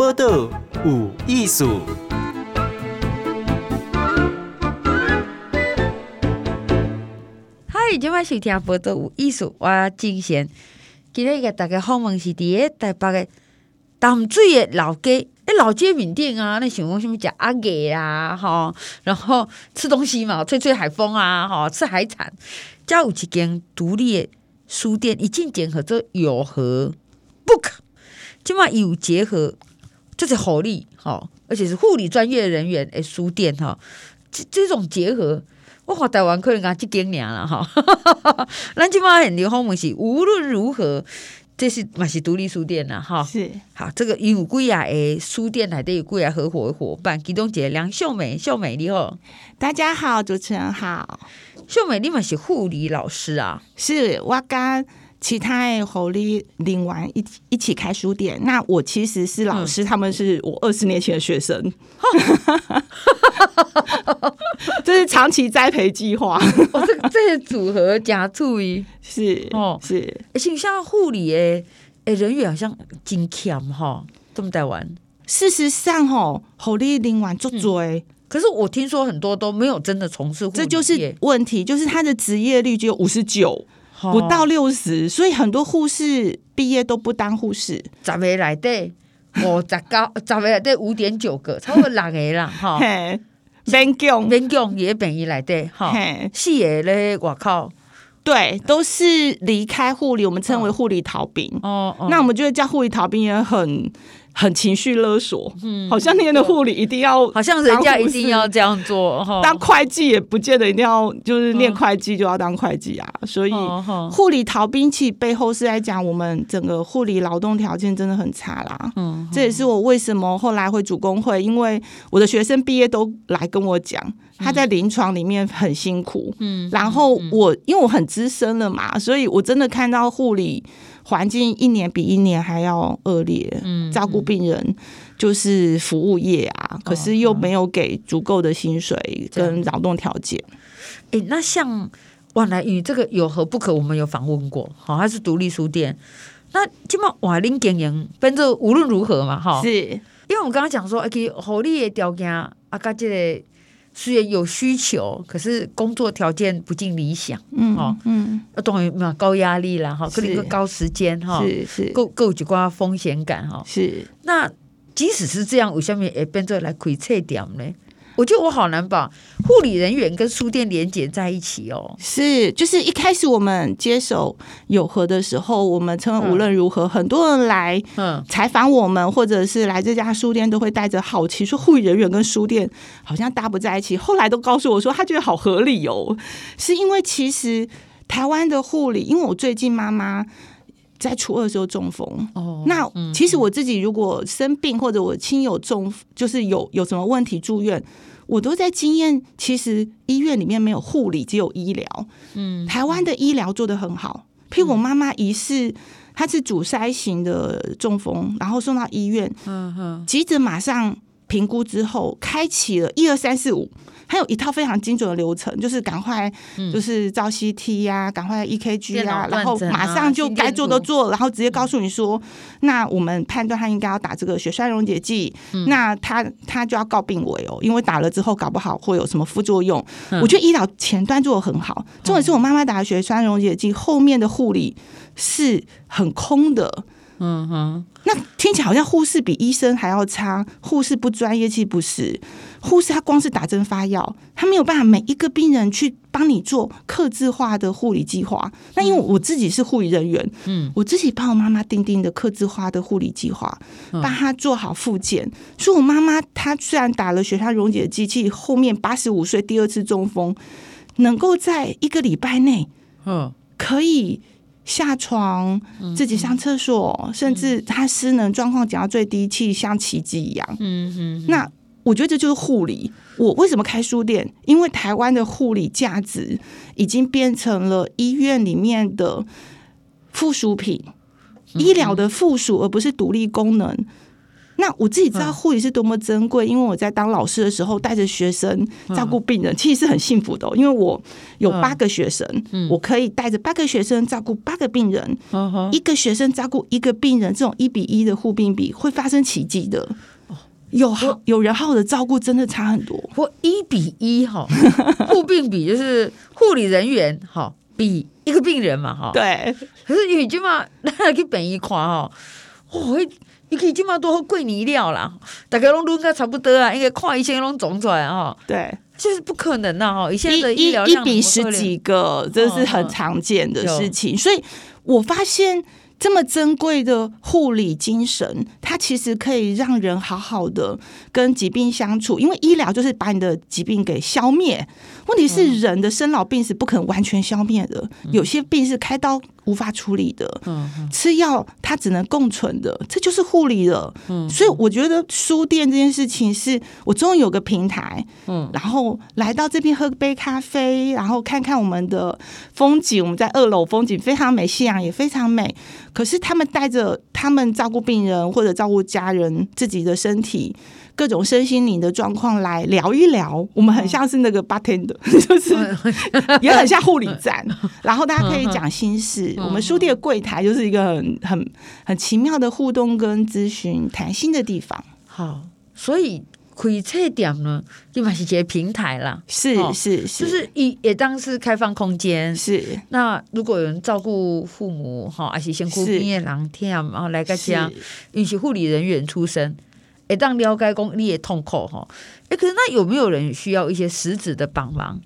报道有艺术。嗨，今晚收听报道有艺术，我金贤。今日个大家访问是伫个台北个淡水的老街，诶，老街面顶啊，那想讲什么食阿给啊，吼，然后吃东西嘛，吹吹海风啊，吼，吃海产。加有一间独立的书店，已经结合做有和 book，今晚有结合，这是护理，吼，而且是护理专业人员诶书店，哈，这这种结合。我发台湾可能讲这几年了哈，咱今嘛很流行问是无论如何，这是嘛是独立书店呐哈。是好，这个有贵啊诶，书店内底有贵啊合伙的伙伴，其中一个梁秀美，秀美你好，大家好，主持人好，秀美你嘛是护理老师啊？是我刚。其他的护理领完一一起开书店，那我其实是老师，嗯、他们是我二十年前的学生，这是长期栽培计划。哦，这个这些组合加注意是哦。是，而且像护理诶诶人员好像真强哈，这么在玩。事实上吼，侯丽领完足多，可是我听说很多都没有真的从事护理，这就是问题，就是他的职业率只有五十九。不到六十，所以很多护士毕业都不当护士。十个内底，五十九，十个内底五点九个，超过六个啦，哈。勉强勉强也便宜来的哈。四个咧，我靠，对，都是离开护理，我们称为护理逃兵。哦，那我们觉得叫护理逃兵也很。很情绪勒索，嗯，好像那边的护理一定要，好像人家一定要这样做。当会计也不见得一定要，就是念会计就要当会计啊。所以护理逃兵器背后是在讲我们整个护理劳动条件真的很差啦。嗯，这也是我为什么后来会主工会，因为我的学生毕业都来跟我讲，他在临床里面很辛苦。嗯，然后我因为我很资深了嘛，所以我真的看到护理。环境一年比一年还要恶劣，嗯，照顾病人就是服务业啊，嗯、可是又没有给足够的薪水跟劳动条件。哎、欸，那像万来与这个有何不可？我们有访问过，好，它是独立书店。那基本上瓦林经营，反正无论如何嘛，哈，是因为我们刚刚讲说，哎，合理的条件啊，个这个。虽然有需求，可是工作条件不尽理想，嗯，哦，嗯，等于嘛高压力啦，哈，可能个高时间，哈，是是，够够几挂风险感，哈，是。那即使是这样，为什么也变做来开册店呢？我觉得我好难把护理人员跟书店连接在一起哦。是，就是一开始我们接手友和的时候，我们称为无论如何，嗯、很多人来采访我们，或者是来这家书店，都会带着好奇说护理人员跟书店好像搭不在一起。后来都告诉我说，他觉得好合理哦，是因为其实台湾的护理，因为我最近妈妈在初二的时候中风哦，那其实我自己如果生病或者我亲友中，就是有有什么问题住院。我都在经验，其实医院里面没有护理，只有医疗。嗯，台湾的医疗做得很好。譬如我妈妈疑似，她是阻塞型的中风，然后送到医院，嗯哼，急诊马上评估之后，开启了一二三四五。还有一套非常精准的流程，就是赶快就是照 CT 呀、啊，赶、嗯、快 EKG 啊，然后马上就该做的做，然后直接告诉你说，那我们判断他应该要打这个血栓溶解剂，嗯、那他他就要告病危哦，因为打了之后搞不好会有什么副作用。嗯、我觉得医疗前端做的很好，重点是我妈妈打的血栓溶解剂，后面的护理是很空的。嗯哼，那听起来好像护士比医生还要差，护士不专业，其实不是。护士他光是打针发药，他没有办法每一个病人去帮你做克制化的护理计划。那因为我自己是护理人员，嗯，我自己帮我妈妈定定的克制化的护理计划，帮她做好复健。所以我妈妈她虽然打了血栓溶解剂，其实后面八十五岁第二次中风，能够在一个礼拜内，嗯，可以。下床，自己上厕所，嗯、甚至他失能状况降到最低，气像奇迹一样。嗯嗯。那我觉得这就是护理。我为什么开书店？因为台湾的护理价值已经变成了医院里面的附属品，医疗的附属，而不是独立功能。那我自己知道护理是多么珍贵，因为我在当老师的时候带着学生照顾病人，其实是很幸福的哦。因为我有八个学生，我可以带着八个学生照顾八个病人，一个学生照顾一个病人，这种一比一的护病比会发生奇迹的。有好有人好的照顾，真的差很多。或一比一哈，护病比就是护理人员哈比一个病人嘛哈。对，可是你今嘛那去本一夸哈，哦，你可以今嘛多贵你料啦，大概拢应该差不多啊，应该看医生拢总出来哈。对，就是不可能的哈，现在的医疗一比十几个，这是很常见的事情，所以我发现。这么珍贵的护理精神，它其实可以让人好好的跟疾病相处。因为医疗就是把你的疾病给消灭，问题是人的生老病死不可能完全消灭的，有些病是开刀无法处理的，嗯吃药它只能共存的，这就是护理了。嗯所以我觉得书店这件事情是我终于有个平台，嗯然后来到这边喝杯咖啡，然后看看我们的风景。我们在二楼，风景非常美，夕阳也非常美。可是他们带着他们照顾病人或者照顾家人自己的身体各种身心灵的状况来聊一聊，我们很像是那个 bartender，就是也很像护理站，然后大家可以讲心事。我们书店的柜台就是一个很很很奇妙的互动跟咨询谈心的地方。好，所以。开册店呢，基本上是一个平台啦，是是是，就是也也当是开放空间。是那如果有人照顾父母哈，还是辛苦毕业狼天，然后来个家，允许护理人员出身，也当了解工你也痛苦哈。哎，可是那有没有人需要一些实质的帮忙？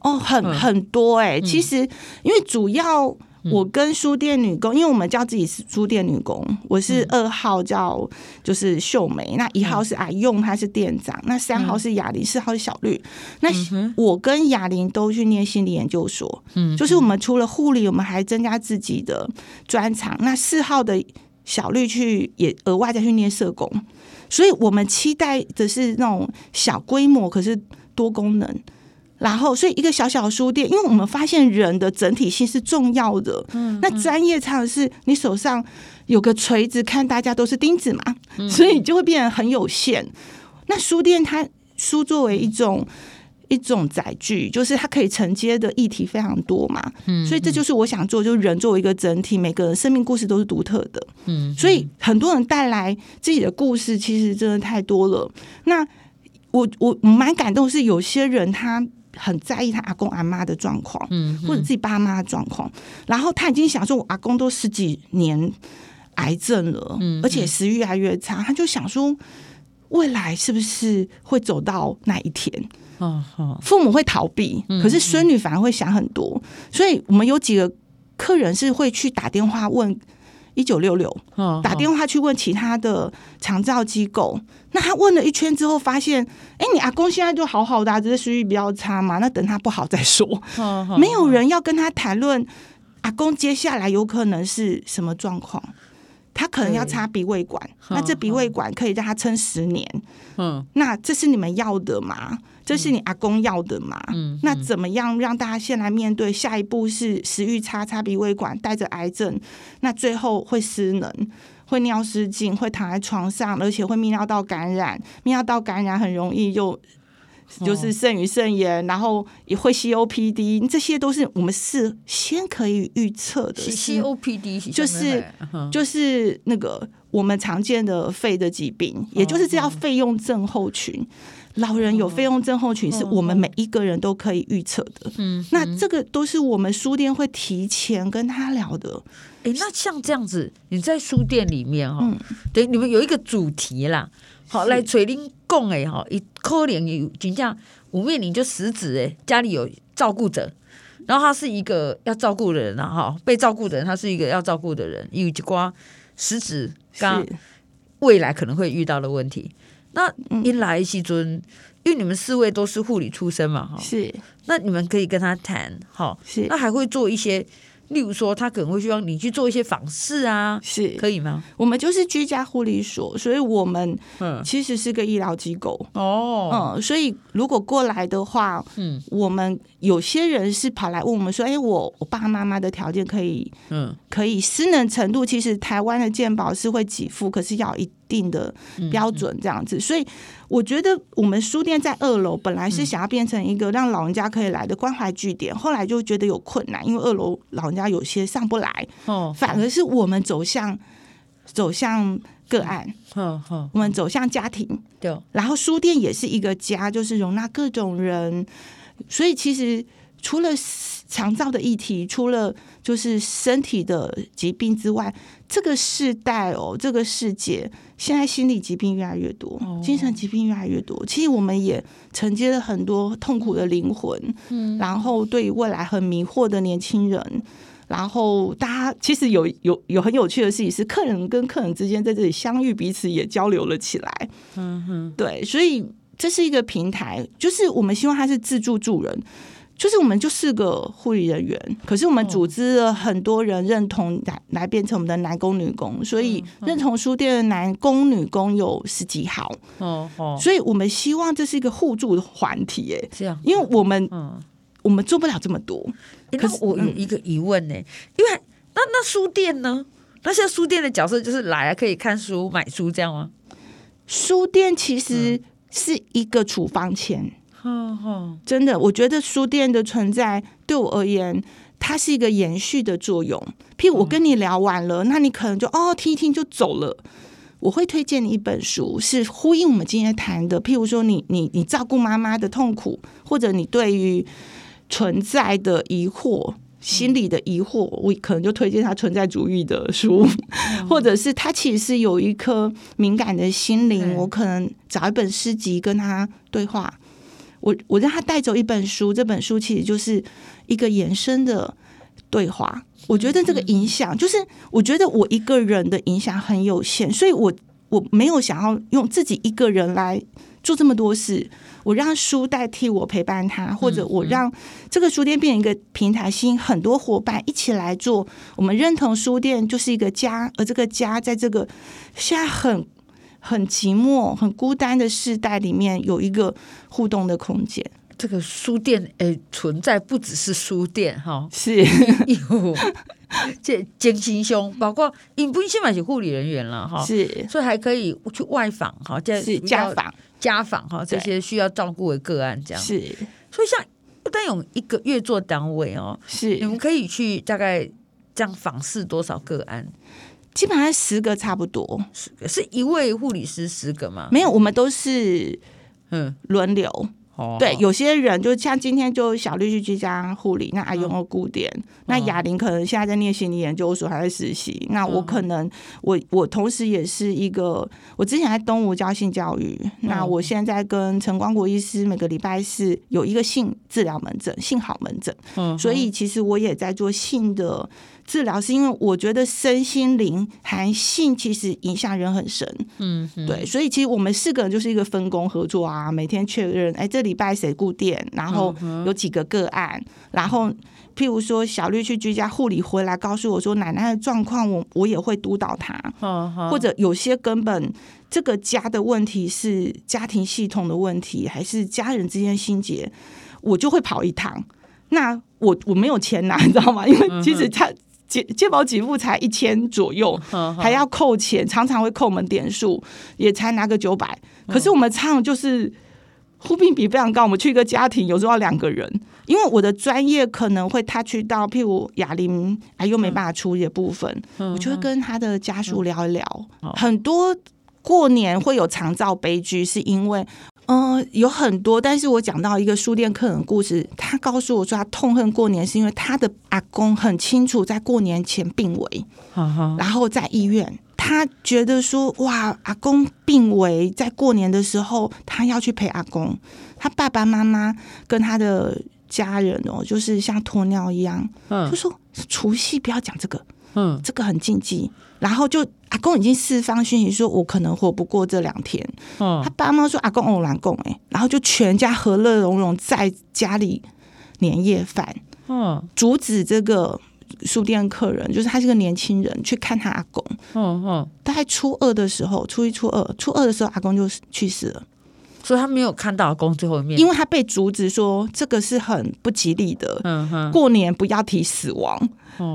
哦，很很多哎、欸，其实因为主要。我跟书店女工，因为我们叫自己是书店女工，我是二号叫就是秀梅，那一号是阿用，她是店长，那三号是雅玲，四号是小绿。那我跟雅玲都去念心理研究所，嗯，就是我们除了护理，我们还增加自己的专长。那四号的小绿去也额外再去念社工，所以我们期待的是那种小规模，可是多功能。然后，所以一个小小的书店，因为我们发现人的整体性是重要的。嗯，那专业唱的是你手上有个锤子，看大家都是钉子嘛，所以你就会变得很有限。那书店它书作为一种一种载具，就是它可以承接的议题非常多嘛。嗯，所以这就是我想做，就是人作为一个整体，每个人生命故事都是独特的。嗯，所以很多人带来自己的故事，其实真的太多了。那我我蛮感动，是有些人他。很在意他阿公阿妈的状况，嗯，或者自己爸妈的状况，然后他已经想说，我阿公都十几年癌症了，嗯，而且食欲越来越差，他就想说，未来是不是会走到那一天？哦，父母会逃避，可是孙女反而会想很多，所以我们有几个客人是会去打电话问。一九六六，打电话去问其他的长照机构，那他问了一圈之后，发现，哎、欸，你阿公现在就好好的、啊，只是食欲比较差嘛，那等他不好再说。没有人要跟他谈论阿公接下来有可能是什么状况，他可能要插鼻胃管，那这鼻胃管可以让他撑十年。嗯，那这是你们要的吗？这是你阿公要的吗？嗯，那怎么样让大家先来面对？下一步是食欲差，插鼻胃管，带着癌症，那最后会失能，会尿失禁，会躺在床上，而且会泌尿道感染。泌尿道感染很容易就就是肾盂肾炎，然后也会 COPD，这些都是我们事先可以预测的。COPD 就是就是那个我们常见的肺的疾病，也就是这叫肺用症候群。老人有费用症候群，是我们每一个人都可以预测的。嗯，那这个都是我们书店会提前跟他聊的。哎、欸，那像这样子，你在书店里面哈，等、嗯、你们有一个主题啦，好来垂林共哎哈，一可怜有就这样，我面临就实质哎，家里有照顾者，然后他是一个要照顾的人啊哈，被照顾的人他是一个要照顾的人，有一瓜实指刚未来可能会遇到的问题。那一来西尊，因为你们四位都是护理出身嘛，哈，是。那你们可以跟他谈，哈，是。那还会做一些，例如说，他可能会希望你去做一些访视啊，是，可以吗？我们就是居家护理所，所以我们嗯，其实是个医疗机构。哦，嗯，所以如果过来的话，嗯，我们有些人是跑来问我们说，哎、欸，我我爸爸妈妈的条件可以，嗯，可以失能程度，其实台湾的健保是会给付，可是要一。定的标准这样子。所以我觉得我们书店在二楼本来是想要变成一个让老人家可以来的关怀据点，后来就觉得有困难，因为二楼老人家有些上不来，哦，反而是我们走向走向个案，我们走向家庭，对，然后书店也是一个家，就是容纳各种人，所以其实除了。长照的议题，除了就是身体的疾病之外，这个世代哦，这个世界现在心理疾病越来越多，精神疾病越来越多。其实我们也承接了很多痛苦的灵魂，嗯，然后对于未来很迷惑的年轻人，然后大家其实有有有很有趣的事情是，客人跟客人之间在这里相遇，彼此也交流了起来，嗯哼，对，所以这是一个平台，就是我们希望它是自助助人。就是我们就四个护理人员，可是我们组织了很多人认同来来变成我们的男工女工，所以认同书店的男工女工有十几号。哦哦，所以我们希望这是一个互助的团体，哎，这样，因为我们我们做不了这么多。可是我有一个疑问呢，因为那那书店呢？那现在书店的角色就是来可以看书、买书这样吗？书店其实是一个处方箋。真的，我觉得书店的存在对我而言，它是一个延续的作用。譬如我跟你聊完了，那你可能就哦听一听就走了。我会推荐你一本书，是呼应我们今天谈的。譬如说你，你你你照顾妈妈的痛苦，或者你对于存在的疑惑、心理的疑惑，我可能就推荐他存在主义的书，或者是他其实是有一颗敏感的心灵，我可能找一本诗集跟他对话。我我让他带走一本书，这本书其实就是一个延伸的对话。我觉得这个影响，就是我觉得我一个人的影响很有限，所以我我没有想要用自己一个人来做这么多事。我让书代替我陪伴他，或者我让这个书店变成一个平台，吸引很多伙伴一起来做。我们认同书店就是一个家，而这个家在这个现在很。很寂寞、很孤单的世代里面，有一个互动的空间。这个书店诶、欸，存在不只是书店哈，是有这兼心兄，包括因不先买起护理人员了哈，是，所以还可以去外访哈，是家访家访哈，这些需要照顾的个案这样是。所以像不但有一个月做单位哦，是，你们可以去大概这样访视多少个案？基本上十个差不多，十个是一位护理师十个吗？没有，我们都是嗯轮流。哦、对，有些人就像今天就小绿去居家护理，那阿勇要顾点，哦、那雅玲可能现在在念心理研究所还在实习，哦、那我可能我我同时也是一个，我之前在东吴教性教育，哦、那我现在跟陈光国医师每个礼拜四有一个性治疗门诊，性好门诊，嗯、所以其实我也在做性的治疗，是因为我觉得身心灵含性其实影响人很深，嗯，嗯对，所以其实我们四个人就是一个分工合作啊，每天确认，哎这。礼拜谁顾店，然后有几个个案，然后譬如说小绿去居家护理回来，告诉我说奶奶的状况，我我也会督导他，或者有些根本这个家的问题是家庭系统的问题，还是家人之间心结，我就会跑一趟。那我我没有钱拿，你知道吗？因为其实他健健保给付才一千左右，还要扣钱，常常会扣我们点数，也才拿个九百。可是我们唱就是。护病比非常高，我们去一个家庭，有时候要两个人，因为我的专业可能会 touch 到，譬如哑铃，哎，又没办法处理的部分，嗯、我就会跟他的家属聊一聊。嗯、很多过年会有长照悲剧，是因为，嗯、呃，有很多，但是我讲到一个书店客人故事，他告诉我说，他痛恨过年，是因为他的阿公很清楚在过年前病危，嗯、然后在医院。他觉得说哇，阿公病危，在过年的时候，他要去陪阿公。他爸爸妈妈跟他的家人哦，就是像鸵鸟一样，嗯，就说除夕不要讲这个，嗯，这个很禁忌。然后就阿公已经四方讯息说，我可能活不过这两天。嗯，他爸妈说阿公偶然供哎，然后就全家和乐融融在家里年夜饭，嗯，阻止这个。书店客人就是他是个年轻人，去看他阿公。嗯嗯，大概初二的时候，初一、初二，初二的时候，阿公就去世了，所以他没有看到阿公最后一面，因为他被阻止说这个是很不吉利的。嗯哼，过年不要提死亡。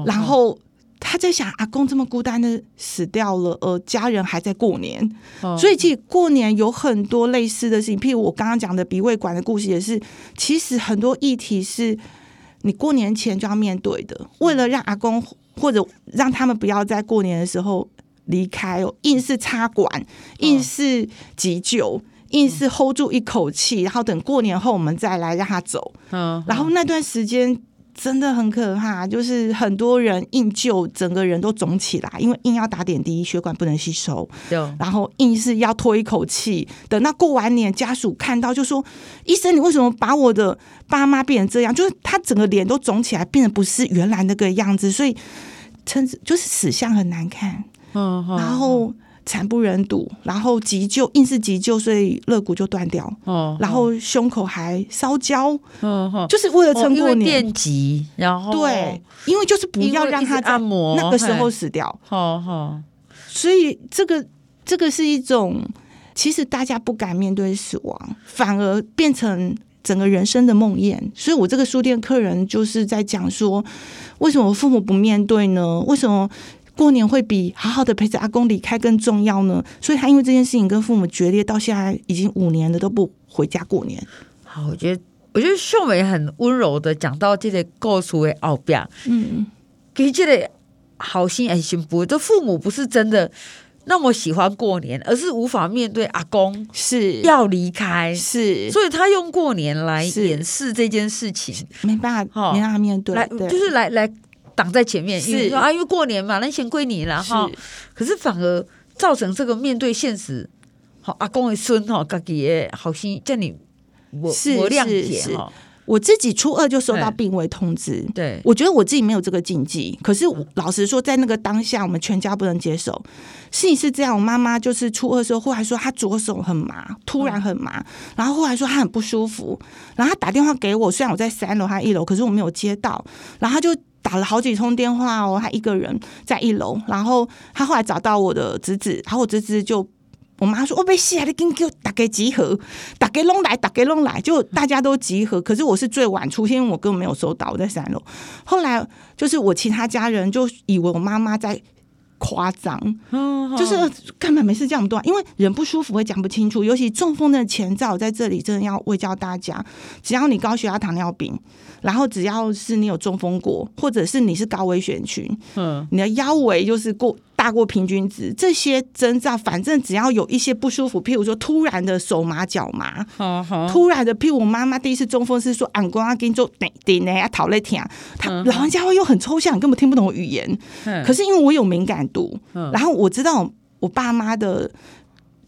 然后他在想，阿公这么孤单的死掉了，呃，家人还在过年，哦、所以其实过年有很多类似的事情，譬如我刚刚讲的鼻胃管的故事，也是，其实很多议题是你过年前就要面对的，为了让阿公或者让他们不要在过年的时候离开哦，硬是插管，硬是急救，哦、硬是 hold 住一口气，然后等过年后我们再来让他走，嗯，然后那段时间。真的很可怕，就是很多人硬救，整个人都肿起来，因为硬要打点滴，血管不能吸收，然后硬是要拖一口气。等到过完年，家属看到就说：“医生，你为什么把我的爸妈变成这样？就是他整个脸都肿起来，变得不是原来那个样子，所以称之就是死相很难看。”嗯，然后。惨不忍睹，然后急救硬是急救，所以肋骨就断掉。哦，然后胸口还烧焦。哦，就是为了撑过年。电击，然后对，因为就是不要让他按摩那个时候死掉。好好，所以这个这个是一种，其实大家不敢面对死亡，反而变成整个人生的梦魇。所以我这个书店客人就是在讲说，为什么父母不面对呢？为什么？过年会比好好的陪着阿公离开更重要呢，所以他因为这件事情跟父母决裂，到现在已经五年了都不回家过年。好，我觉得我觉得秀美很温柔的讲到这个故事的奥秘，嗯，其实这个好心还是心不，这父母不是真的那么喜欢过年，而是无法面对阿公是。要离开，是，所以他用过年来掩饰这件事情，没办法，没办法面对，来对。就是来来。挡在前面，是因为说啊，因为过年嘛，那钱归你了哈。可是反而造成这个面对现实，好阿公的孙哈，自己也好心叫你我是我谅解哈。我自己初二就收到病危通知，对，我觉得我自己没有这个禁忌。可是老实说，在那个当下，我们全家不能接受。事情是这样，我妈妈就是初二的时候，后来说她左手很麻，突然很麻，然后后来说她很不舒服，然后她打电话给我，虽然我在三楼，她一楼，可是我没有接到，然后她就。打了好几通电话哦，他一个人在一楼，然后他后来找到我的侄子，然后我侄子就我妈说：“我被吓的，给我大家集合，大家弄来，大家弄来，就大家都集合。可是我是最晚出现，因为我根本没有收到，我在三楼。后来就是我其他家人就以为我妈妈在。”夸张，就是根本没事这样多，因为人不舒服会讲不清楚，尤其中风的前兆，在这里真的要为教大家，只要你高血压、糖尿病，然后只要是你有中风过，或者是你是高危险群，嗯，你的腰围就是过。大过平均值，这些征兆，反正只要有一些不舒服，譬如说突然的手麻脚麻，好好突然的，譬如我妈妈第一次中风是说“俺公阿给你做顶顶呢，啊讨累听”，他老人家会又很抽象，根本听不懂语言。嗯、可是因为我有敏感度，嗯、然后我知道我爸妈的。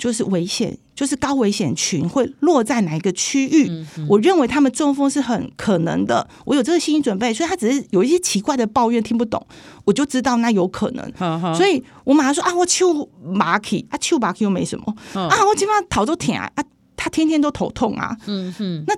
就是危险，就是高危险群会落在哪一个区域？我认为他们中风是很可能的，我有这个心理准备，所以他只是有一些奇怪的抱怨听不懂，我就知道那有可能。呵呵所以我马上说啊，我手麻起啊，丘马克又没什么呵啊，我基本上头都疼啊，他天天都头痛啊。嗯哼，那。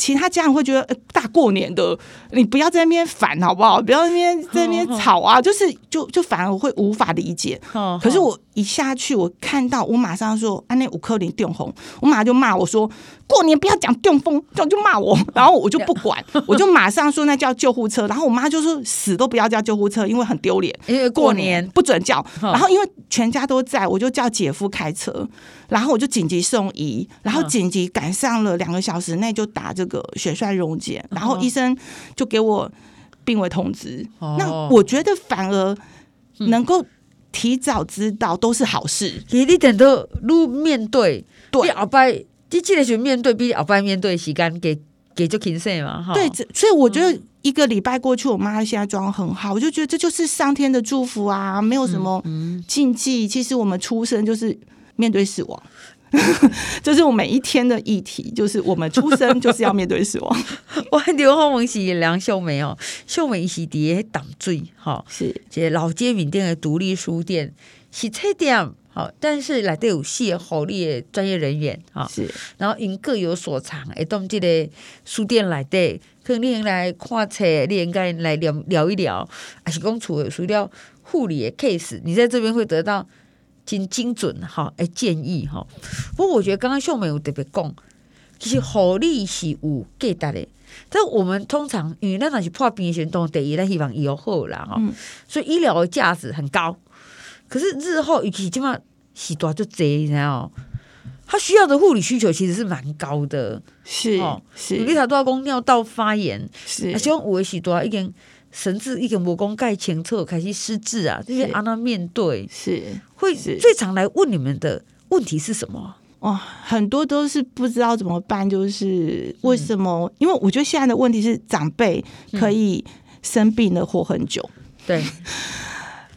其他家人会觉得，大过年的，你不要在那边烦好不好？不要在那边在那边吵啊！就是就就反而我会无法理解。可是我一下去，我看到我马上说，啊，那五颗零电红，我马上就骂我说，过年不要讲电风，就就骂我。然后我就不管，我就马上说那叫救护车。然后我妈就说死都不要叫救护车，因为很丢脸，因为过年不准叫。然后因为全家都在，我就叫姐夫开车。然后我就紧急送医，然后紧急赶上了两个小时内就打这个血栓溶解，然后医生就给我病危通知。哦、那我觉得反而能够提早知道都是好事。其实你等到路面对，对，比后摆你记得去面对，比后摆面对时间给给就轻松嘛哈。对，所以我觉得一个礼拜过去，我妈现在状况很好，我就觉得这就是上天的祝福啊，没有什么禁忌。其实我们出生就是。面对死亡，这是我每一天的议题。就是我们出生就是要面对死亡。我刘浩文是梁秀梅哦，秀梅是底下挡罪哈，是这老街缅甸的独立书店是菜店好，但是来都有系好的专业人员啊，是，然后因各有所长，哎，到这个书店来的，可能来看册，你应该来聊聊一聊，还是讲除了除了护理的 case，你在这边会得到。精精准哈，哎，建议哈。不过我觉得刚刚秀美有特别讲，其实护理是有价值的。但我们通常因为那那是破病的时候，第一咱希望医疗好啦哈，嗯、所以医疗的价值很高。可是日后尤其这么时大就济，你知道？他需要的护理需求其实是蛮高的，是哦，是。你他都要讲尿道发炎，是。希望有的时大已经神志已经无讲盖清楚，开始失智啊，这些安那面对是会最常来问你们的问题是什么？哦，很多都是不知道怎么办，就是为什么？嗯、因为我觉得现在的问题是长辈可以生病了活很久，嗯、对。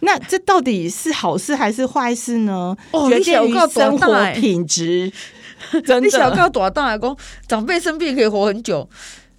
那这到底是好事还是坏事呢？哦，决定于生活品质。你小告多大来讲，长辈生病可以活很久，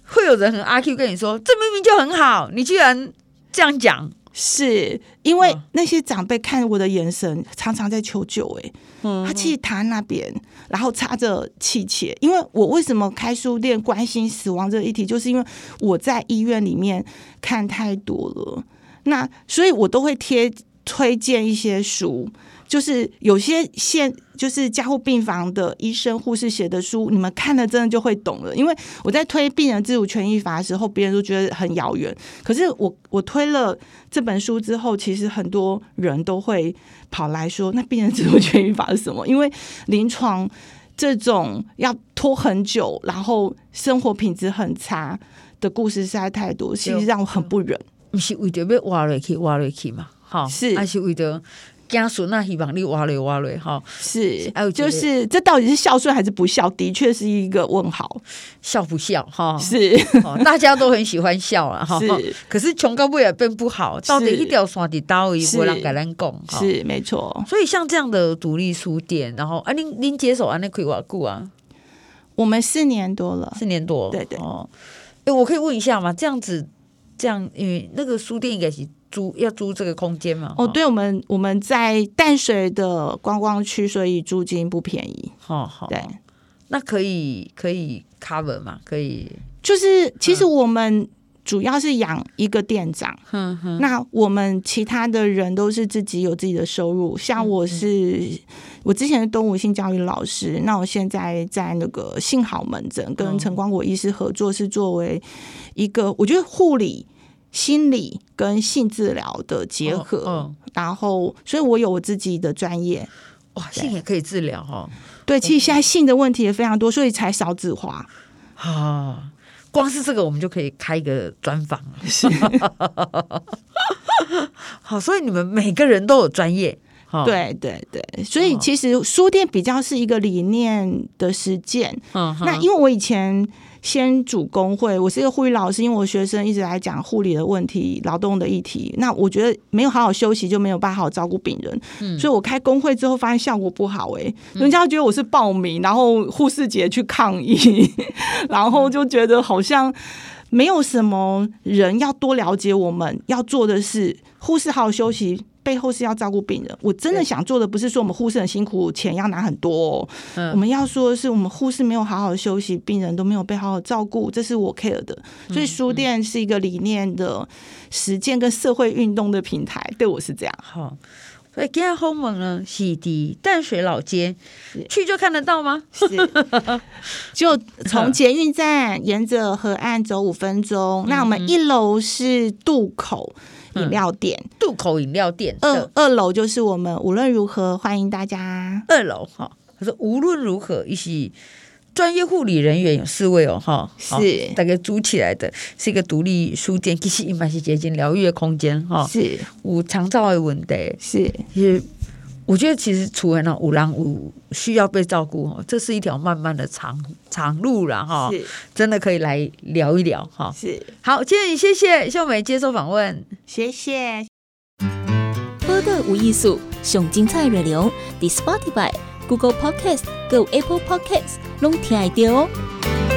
会有人很阿 Q 跟你说，这明明就很好，你居然这样讲。是因为那些长辈看我的眼神常常在求救，哎，嗯他其实躺在那边，然后插着气切。因为我为什么开书店关心死亡这个议题，就是因为我在医院里面看太多了，那所以我都会贴推荐一些书。就是有些现就是加护病房的医生护士写的书，你们看了真的就会懂了。因为我在推病人自主权益法的时候，别人都觉得很遥远。可是我我推了这本书之后，其实很多人都会跑来说：“那病人自主权益法是什么？”因为临床这种要拖很久，然后生活品质很差的故事实在太多，其实让我很不忍。不是为着要挖瑞去挖瑞去嘛？好，是还是为着。家属那希望你挖嘞挖嘞哈，是，就是这到底是孝顺还是不孝？的确是一个问号，孝不孝哈？是，大家都很喜欢笑啊哈。可是穷高不也并不好，到底一条线的刀一不让给人讲，是没错。所以像这样的独立书店，然后啊，您您接手啊，那可以瓦固啊，我们四年多了，四年多，对对。哦，哎，我可以问一下吗？这样子，这样，因为那个书店应该是。租要租这个空间吗？哦，对，我们我们在淡水的观光区，所以租金不便宜。好好，对，那可以可以 cover 吗？可以，就是其实我们主要是养一个店长，那我们其他的人都是自己有自己的收入。像我是我之前是东吴性教育老师，那我现在在那个幸好门诊跟陈光国医师合作，是作为一个我觉得护理。心理跟性治疗的结合，哦哦、然后，所以我有我自己的专业。哇，性也可以治疗哈？对，其实现在性的问题也非常多，所以才少子化。啊，光是这个，我们就可以开一个专访。是，好，所以你们每个人都有专业。对对对，所以其实书店比较是一个理念的实践。嗯，那因为我以前。先主工会，我是一个护理老师，因为我学生一直来讲护理的问题、劳动的议题。那我觉得没有好好休息，就没有办法好好照顾病人。嗯，所以我开工会之后发现效果不好，欸，哎，人家觉得我是报名，然后护士节去抗议，然后就觉得好像没有什么人要多了解我们要做的事，护士好好休息。背后是要照顾病人，我真的想做的不是说我们护士很辛苦，钱要拿很多哦。嗯，我们要说的是我们护士没有好好休息，病人都没有被好好照顾，这是我 care 的。所以书店是一个理念的实践跟社会运动的平台，对我是这样。好，所以今天后门呢，洗涤淡水老街，去就看得到吗？是，就从捷运站沿着河岸走五分钟。那我们一楼是渡口。饮料店，渡口饮料店，二二楼就是我们无论如何欢迎大家。二楼哈，他说无论如何，一起专业护理人员有四位哦，哈，是。大概租起来的，是一个独立书店，其实也蛮是接近疗愈的空间哈，是。五长照的问题，是。是。我觉得其实除了那五郎五需要被照顾哈，这是一条漫漫的长长路了哈，是。真的可以来聊一聊哈。是。好，今天谢谢秀美接受访问，谢谢。播个无艺术，上精彩内容，The Spotify、Google Podcast、Go Apple Podcasts，拢听会到哦。